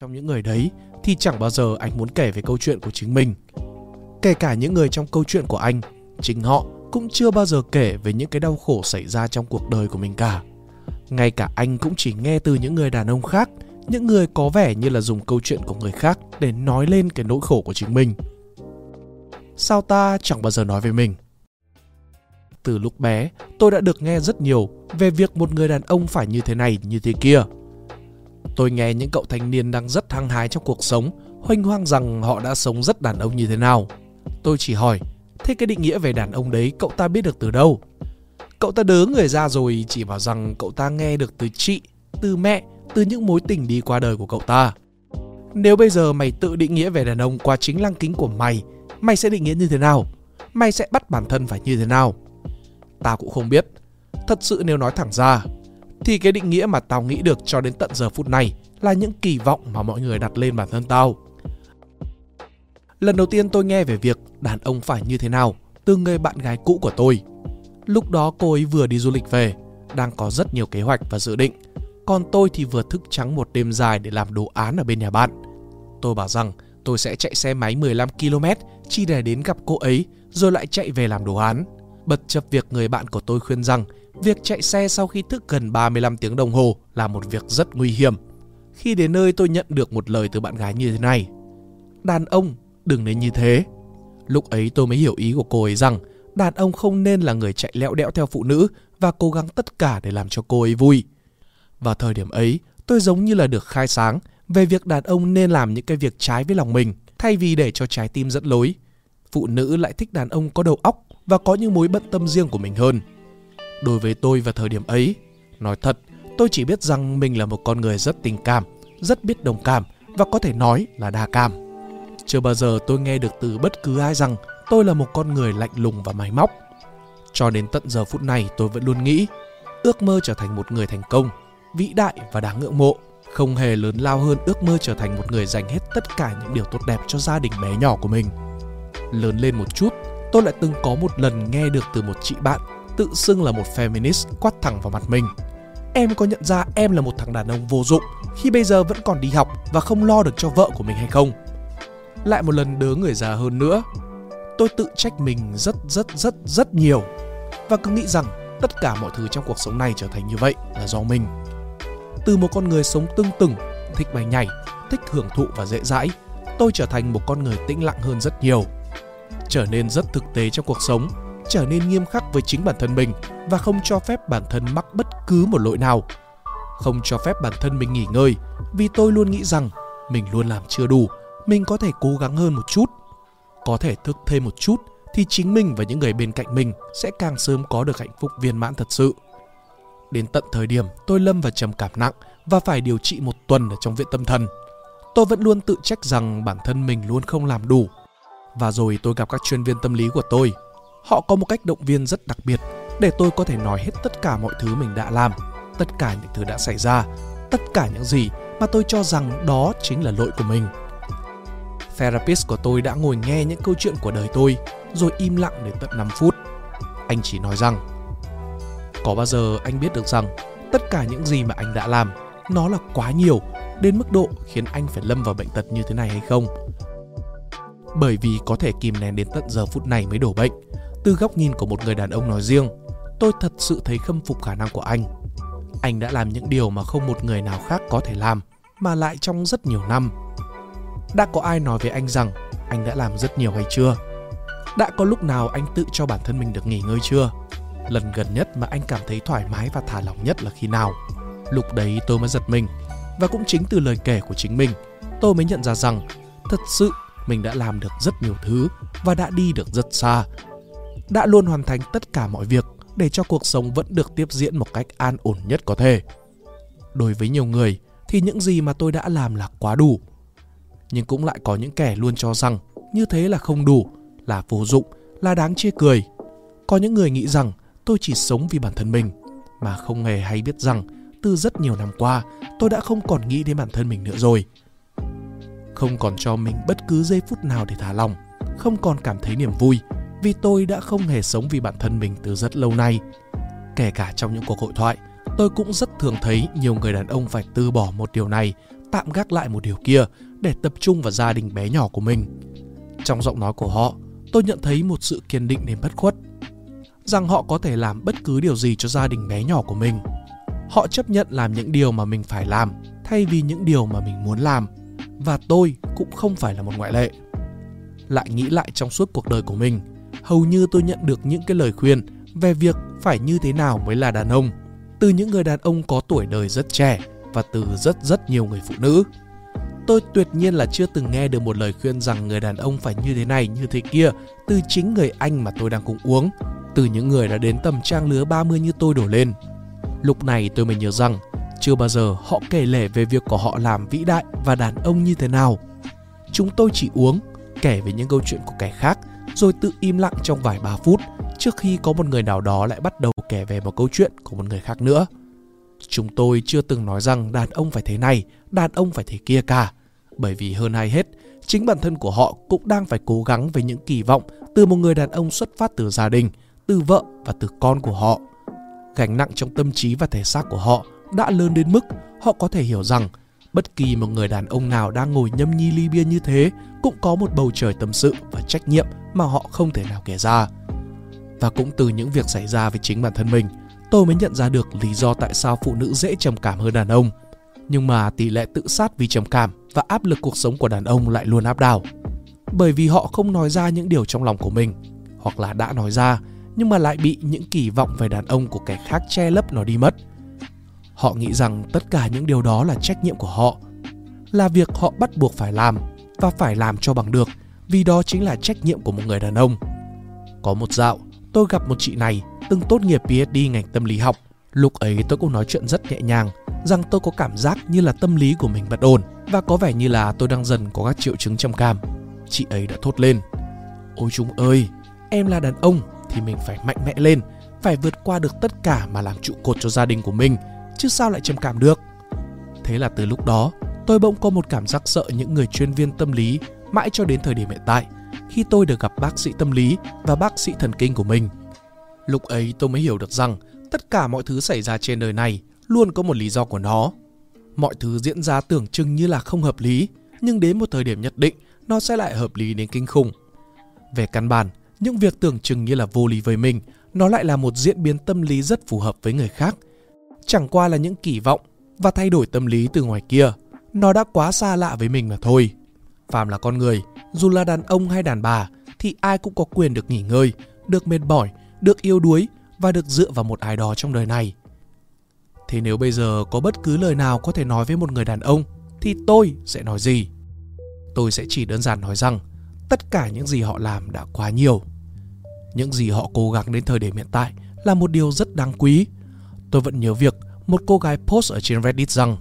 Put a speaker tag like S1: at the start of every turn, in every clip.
S1: Trong những người đấy thì chẳng bao giờ anh muốn kể về câu chuyện của chính mình. Kể cả những người trong câu chuyện của anh, chính họ cũng chưa bao giờ kể về những cái đau khổ xảy ra trong cuộc đời của mình cả. Ngay cả anh cũng chỉ nghe từ những người đàn ông khác, những người có vẻ như là dùng câu chuyện của người khác để nói lên cái nỗi khổ của chính mình. Sao ta chẳng bao giờ nói về mình? Từ lúc bé, tôi đã được nghe rất nhiều về việc một người đàn ông phải như thế này, như thế kia – Tôi nghe những cậu thanh niên đang rất hăng hái trong cuộc sống, hoanh hoang rằng họ đã sống rất đàn ông như thế nào. Tôi chỉ hỏi, thế cái định nghĩa về đàn ông đấy cậu ta biết được từ đâu? Cậu ta đớ người ra rồi chỉ bảo rằng cậu ta nghe được từ chị, từ mẹ, từ những mối tình đi qua đời của cậu ta. Nếu bây giờ mày tự định nghĩa về đàn ông qua chính lăng kính của mày, mày sẽ định nghĩa như thế nào? Mày sẽ bắt bản thân phải như thế nào? Ta cũng không biết. Thật sự nếu nói thẳng ra, thì cái định nghĩa mà tao nghĩ được cho đến tận giờ phút này là những kỳ vọng mà mọi người đặt lên bản thân tao. Lần đầu tiên tôi nghe về việc đàn ông phải như thế nào từ người bạn gái cũ của tôi. Lúc đó cô ấy vừa đi du lịch về, đang có rất nhiều kế hoạch và dự định. Còn tôi thì vừa thức trắng một đêm dài để làm đồ án ở bên nhà bạn. Tôi bảo rằng tôi sẽ chạy xe máy 15 km chỉ để đến gặp cô ấy rồi lại chạy về làm đồ án. Bất chấp việc người bạn của tôi khuyên rằng Việc chạy xe sau khi thức gần 35 tiếng đồng hồ là một việc rất nguy hiểm. Khi đến nơi tôi nhận được một lời từ bạn gái như thế này. Đàn ông, đừng nên như thế. Lúc ấy tôi mới hiểu ý của cô ấy rằng đàn ông không nên là người chạy lẹo đẽo theo phụ nữ và cố gắng tất cả để làm cho cô ấy vui. Vào thời điểm ấy, tôi giống như là được khai sáng về việc đàn ông nên làm những cái việc trái với lòng mình thay vì để cho trái tim dẫn lối. Phụ nữ lại thích đàn ông có đầu óc và có những mối bận tâm riêng của mình hơn. Đối với tôi vào thời điểm ấy, nói thật, tôi chỉ biết rằng mình là một con người rất tình cảm, rất biết đồng cảm và có thể nói là đa cảm. Chưa bao giờ tôi nghe được từ bất cứ ai rằng tôi là một con người lạnh lùng và máy móc. Cho đến tận giờ phút này tôi vẫn luôn nghĩ ước mơ trở thành một người thành công, vĩ đại và đáng ngưỡng mộ không hề lớn lao hơn ước mơ trở thành một người dành hết tất cả những điều tốt đẹp cho gia đình bé nhỏ của mình. Lớn lên một chút, tôi lại từng có một lần nghe được từ một chị bạn tự xưng là một feminist quát thẳng vào mặt mình. Em có nhận ra em là một thằng đàn ông vô dụng khi bây giờ vẫn còn đi học và không lo được cho vợ của mình hay không? Lại một lần đớ người già hơn nữa, tôi tự trách mình rất rất rất rất nhiều và cứ nghĩ rằng tất cả mọi thứ trong cuộc sống này trở thành như vậy là do mình. Từ một con người sống tưng tửng, thích bay nhảy, thích hưởng thụ và dễ dãi, tôi trở thành một con người tĩnh lặng hơn rất nhiều. Trở nên rất thực tế trong cuộc sống trở nên nghiêm khắc với chính bản thân mình và không cho phép bản thân mắc bất cứ một lỗi nào. Không cho phép bản thân mình nghỉ ngơi vì tôi luôn nghĩ rằng mình luôn làm chưa đủ, mình có thể cố gắng hơn một chút. Có thể thức thêm một chút thì chính mình và những người bên cạnh mình sẽ càng sớm có được hạnh phúc viên mãn thật sự. Đến tận thời điểm tôi lâm vào trầm cảm nặng và phải điều trị một tuần ở trong viện tâm thần. Tôi vẫn luôn tự trách rằng bản thân mình luôn không làm đủ. Và rồi tôi gặp các chuyên viên tâm lý của tôi Họ có một cách động viên rất đặc biệt để tôi có thể nói hết tất cả mọi thứ mình đã làm, tất cả những thứ đã xảy ra, tất cả những gì mà tôi cho rằng đó chính là lỗi của mình. Therapist của tôi đã ngồi nghe những câu chuyện của đời tôi rồi im lặng đến tận 5 phút. Anh chỉ nói rằng Có bao giờ anh biết được rằng tất cả những gì mà anh đã làm nó là quá nhiều đến mức độ khiến anh phải lâm vào bệnh tật như thế này hay không? Bởi vì có thể kìm nén đến tận giờ phút này mới đổ bệnh từ góc nhìn của một người đàn ông nói riêng, tôi thật sự thấy khâm phục khả năng của anh. Anh đã làm những điều mà không một người nào khác có thể làm, mà lại trong rất nhiều năm. Đã có ai nói với anh rằng anh đã làm rất nhiều hay chưa? Đã có lúc nào anh tự cho bản thân mình được nghỉ ngơi chưa? Lần gần nhất mà anh cảm thấy thoải mái và thả lỏng nhất là khi nào? Lúc đấy tôi mới giật mình. Và cũng chính từ lời kể của chính mình, tôi mới nhận ra rằng thật sự mình đã làm được rất nhiều thứ và đã đi được rất xa đã luôn hoàn thành tất cả mọi việc để cho cuộc sống vẫn được tiếp diễn một cách an ổn nhất có thể. Đối với nhiều người thì những gì mà tôi đã làm là quá đủ. Nhưng cũng lại có những kẻ luôn cho rằng như thế là không đủ, là vô dụng, là đáng chê cười. Có những người nghĩ rằng tôi chỉ sống vì bản thân mình mà không hề hay biết rằng từ rất nhiều năm qua tôi đã không còn nghĩ đến bản thân mình nữa rồi. Không còn cho mình bất cứ giây phút nào để thả lòng, không còn cảm thấy niềm vui vì tôi đã không hề sống vì bản thân mình từ rất lâu nay. Kể cả trong những cuộc hội thoại, tôi cũng rất thường thấy nhiều người đàn ông phải từ bỏ một điều này tạm gác lại một điều kia để tập trung vào gia đình bé nhỏ của mình. Trong giọng nói của họ, tôi nhận thấy một sự kiên định đến bất khuất. Rằng họ có thể làm bất cứ điều gì cho gia đình bé nhỏ của mình. Họ chấp nhận làm những điều mà mình phải làm thay vì những điều mà mình muốn làm. Và tôi cũng không phải là một ngoại lệ. Lại nghĩ lại trong suốt cuộc đời của mình, hầu như tôi nhận được những cái lời khuyên về việc phải như thế nào mới là đàn ông từ những người đàn ông có tuổi đời rất trẻ và từ rất rất nhiều người phụ nữ. Tôi tuyệt nhiên là chưa từng nghe được một lời khuyên rằng người đàn ông phải như thế này như thế kia từ chính người anh mà tôi đang cùng uống, từ những người đã đến tầm trang lứa 30 như tôi đổ lên. Lúc này tôi mới nhớ rằng chưa bao giờ họ kể lể về việc của họ làm vĩ đại và đàn ông như thế nào. Chúng tôi chỉ uống, kể về những câu chuyện của kẻ khác rồi tự im lặng trong vài ba phút trước khi có một người nào đó lại bắt đầu kể về một câu chuyện của một người khác nữa. Chúng tôi chưa từng nói rằng đàn ông phải thế này, đàn ông phải thế kia cả. Bởi vì hơn ai hết, chính bản thân của họ cũng đang phải cố gắng với những kỳ vọng từ một người đàn ông xuất phát từ gia đình, từ vợ và từ con của họ. Gánh nặng trong tâm trí và thể xác của họ đã lớn đến mức họ có thể hiểu rằng bất kỳ một người đàn ông nào đang ngồi nhâm nhi ly bia như thế cũng có một bầu trời tâm sự và trách nhiệm mà họ không thể nào kể ra. Và cũng từ những việc xảy ra với chính bản thân mình, tôi mới nhận ra được lý do tại sao phụ nữ dễ trầm cảm hơn đàn ông. Nhưng mà tỷ lệ tự sát vì trầm cảm và áp lực cuộc sống của đàn ông lại luôn áp đảo. Bởi vì họ không nói ra những điều trong lòng của mình, hoặc là đã nói ra nhưng mà lại bị những kỳ vọng về đàn ông của kẻ khác che lấp nó đi mất. Họ nghĩ rằng tất cả những điều đó là trách nhiệm của họ, là việc họ bắt buộc phải làm và phải làm cho bằng được, vì đó chính là trách nhiệm của một người đàn ông. Có một dạo, tôi gặp một chị này từng tốt nghiệp PhD ngành tâm lý học. Lúc ấy tôi cũng nói chuyện rất nhẹ nhàng rằng tôi có cảm giác như là tâm lý của mình bất ổn và có vẻ như là tôi đang dần có các triệu chứng trầm cảm. Chị ấy đã thốt lên. Ôi chúng ơi, em là đàn ông thì mình phải mạnh mẽ lên, phải vượt qua được tất cả mà làm trụ cột cho gia đình của mình, chứ sao lại trầm cảm được. Thế là từ lúc đó, tôi bỗng có một cảm giác sợ những người chuyên viên tâm lý mãi cho đến thời điểm hiện tại khi tôi được gặp bác sĩ tâm lý và bác sĩ thần kinh của mình. Lúc ấy tôi mới hiểu được rằng tất cả mọi thứ xảy ra trên đời này luôn có một lý do của nó. Mọi thứ diễn ra tưởng chừng như là không hợp lý, nhưng đến một thời điểm nhất định nó sẽ lại hợp lý đến kinh khủng. Về căn bản, những việc tưởng chừng như là vô lý với mình, nó lại là một diễn biến tâm lý rất phù hợp với người khác. Chẳng qua là những kỳ vọng và thay đổi tâm lý từ ngoài kia, nó đã quá xa lạ với mình mà thôi. Phàm là con người, dù là đàn ông hay đàn bà thì ai cũng có quyền được nghỉ ngơi, được mệt mỏi, được yêu đuối và được dựa vào một ai đó trong đời này. Thế nếu bây giờ có bất cứ lời nào có thể nói với một người đàn ông thì tôi sẽ nói gì? Tôi sẽ chỉ đơn giản nói rằng tất cả những gì họ làm đã quá nhiều. Những gì họ cố gắng đến thời điểm hiện tại là một điều rất đáng quý. Tôi vẫn nhớ việc một cô gái post ở trên Reddit rằng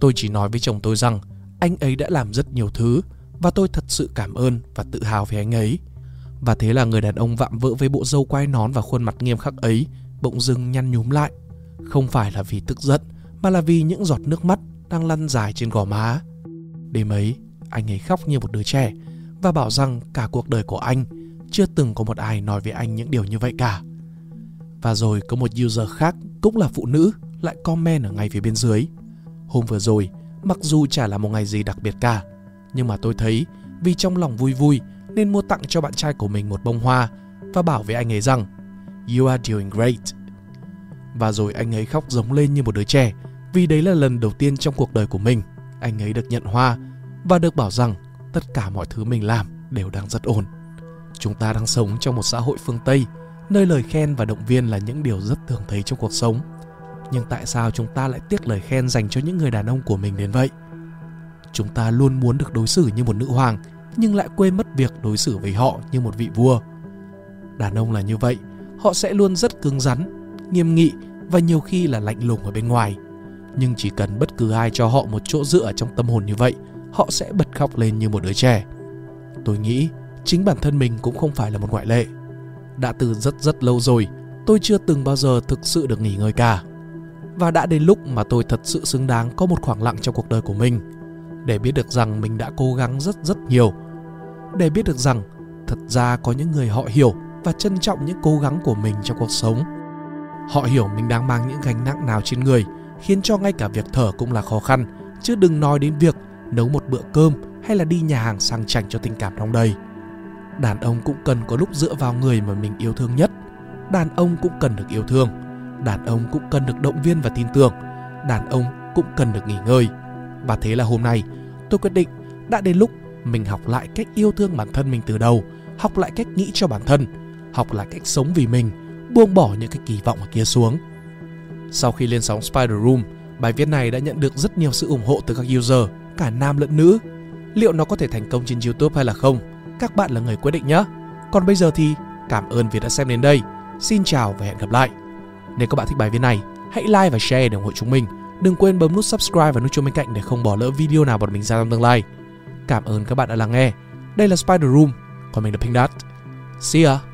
S1: tôi chỉ nói với chồng tôi rằng anh ấy đã làm rất nhiều thứ và tôi thật sự cảm ơn và tự hào về anh ấy. Và thế là người đàn ông vạm vỡ với bộ râu quai nón và khuôn mặt nghiêm khắc ấy bỗng dưng nhăn nhúm lại. Không phải là vì tức giận mà là vì những giọt nước mắt đang lăn dài trên gò má. Đêm ấy, anh ấy khóc như một đứa trẻ và bảo rằng cả cuộc đời của anh chưa từng có một ai nói với anh những điều như vậy cả. Và rồi có một user khác cũng là phụ nữ lại comment ở ngay phía bên dưới. Hôm vừa rồi, mặc dù chả là một ngày gì đặc biệt cả, nhưng mà tôi thấy vì trong lòng vui vui nên mua tặng cho bạn trai của mình một bông hoa và bảo với anh ấy rằng You are doing great. Và rồi anh ấy khóc giống lên như một đứa trẻ vì đấy là lần đầu tiên trong cuộc đời của mình anh ấy được nhận hoa và được bảo rằng tất cả mọi thứ mình làm đều đang rất ổn. Chúng ta đang sống trong một xã hội phương Tây, nơi lời khen và động viên là những điều rất thường thấy trong cuộc sống. Nhưng tại sao chúng ta lại tiếc lời khen dành cho những người đàn ông của mình đến vậy? Chúng ta luôn muốn được đối xử như một nữ hoàng, nhưng lại quên mất việc đối xử với họ như một vị vua. Đàn ông là như vậy, họ sẽ luôn rất cứng rắn, nghiêm nghị và nhiều khi là lạnh lùng ở bên ngoài. Nhưng chỉ cần bất cứ ai cho họ một chỗ dựa trong tâm hồn như vậy họ sẽ bật khóc lên như một đứa trẻ. Tôi nghĩ chính bản thân mình cũng không phải là một ngoại lệ. Đã từ rất rất lâu rồi, tôi chưa từng bao giờ thực sự được nghỉ ngơi cả. Và đã đến lúc mà tôi thật sự xứng đáng có một khoảng lặng trong cuộc đời của mình để biết được rằng mình đã cố gắng rất rất nhiều. Để biết được rằng thật ra có những người họ hiểu và trân trọng những cố gắng của mình trong cuộc sống. Họ hiểu mình đang mang những gánh nặng nào trên người khiến cho ngay cả việc thở cũng là khó khăn chứ đừng nói đến việc nấu một bữa cơm hay là đi nhà hàng sang chảnh cho tình cảm trong đầy. Đàn ông cũng cần có lúc dựa vào người mà mình yêu thương nhất. Đàn ông cũng cần được yêu thương. Đàn ông cũng cần được động viên và tin tưởng. Đàn ông cũng cần được nghỉ ngơi. Và thế là hôm nay, tôi quyết định đã đến lúc mình học lại cách yêu thương bản thân mình từ đầu, học lại cách nghĩ cho bản thân, học lại cách sống vì mình, buông bỏ những cái kỳ vọng ở kia xuống. Sau khi lên sóng Spider Room, bài viết này đã nhận được rất nhiều sự ủng hộ từ các user, cả nam lẫn nữ. Liệu nó có thể thành công trên YouTube hay là không? Các bạn là người quyết định nhé. Còn bây giờ thì cảm ơn vì đã xem đến đây. Xin chào và hẹn gặp lại. Nếu các bạn thích bài viết này, hãy like và share để ủng hộ chúng mình. Đừng quên bấm nút subscribe và nút chuông bên cạnh để không bỏ lỡ video nào bọn mình ra trong tương lai. Cảm ơn các bạn đã lắng nghe. Đây là Spider Room, còn mình là Pink Dot. See ya!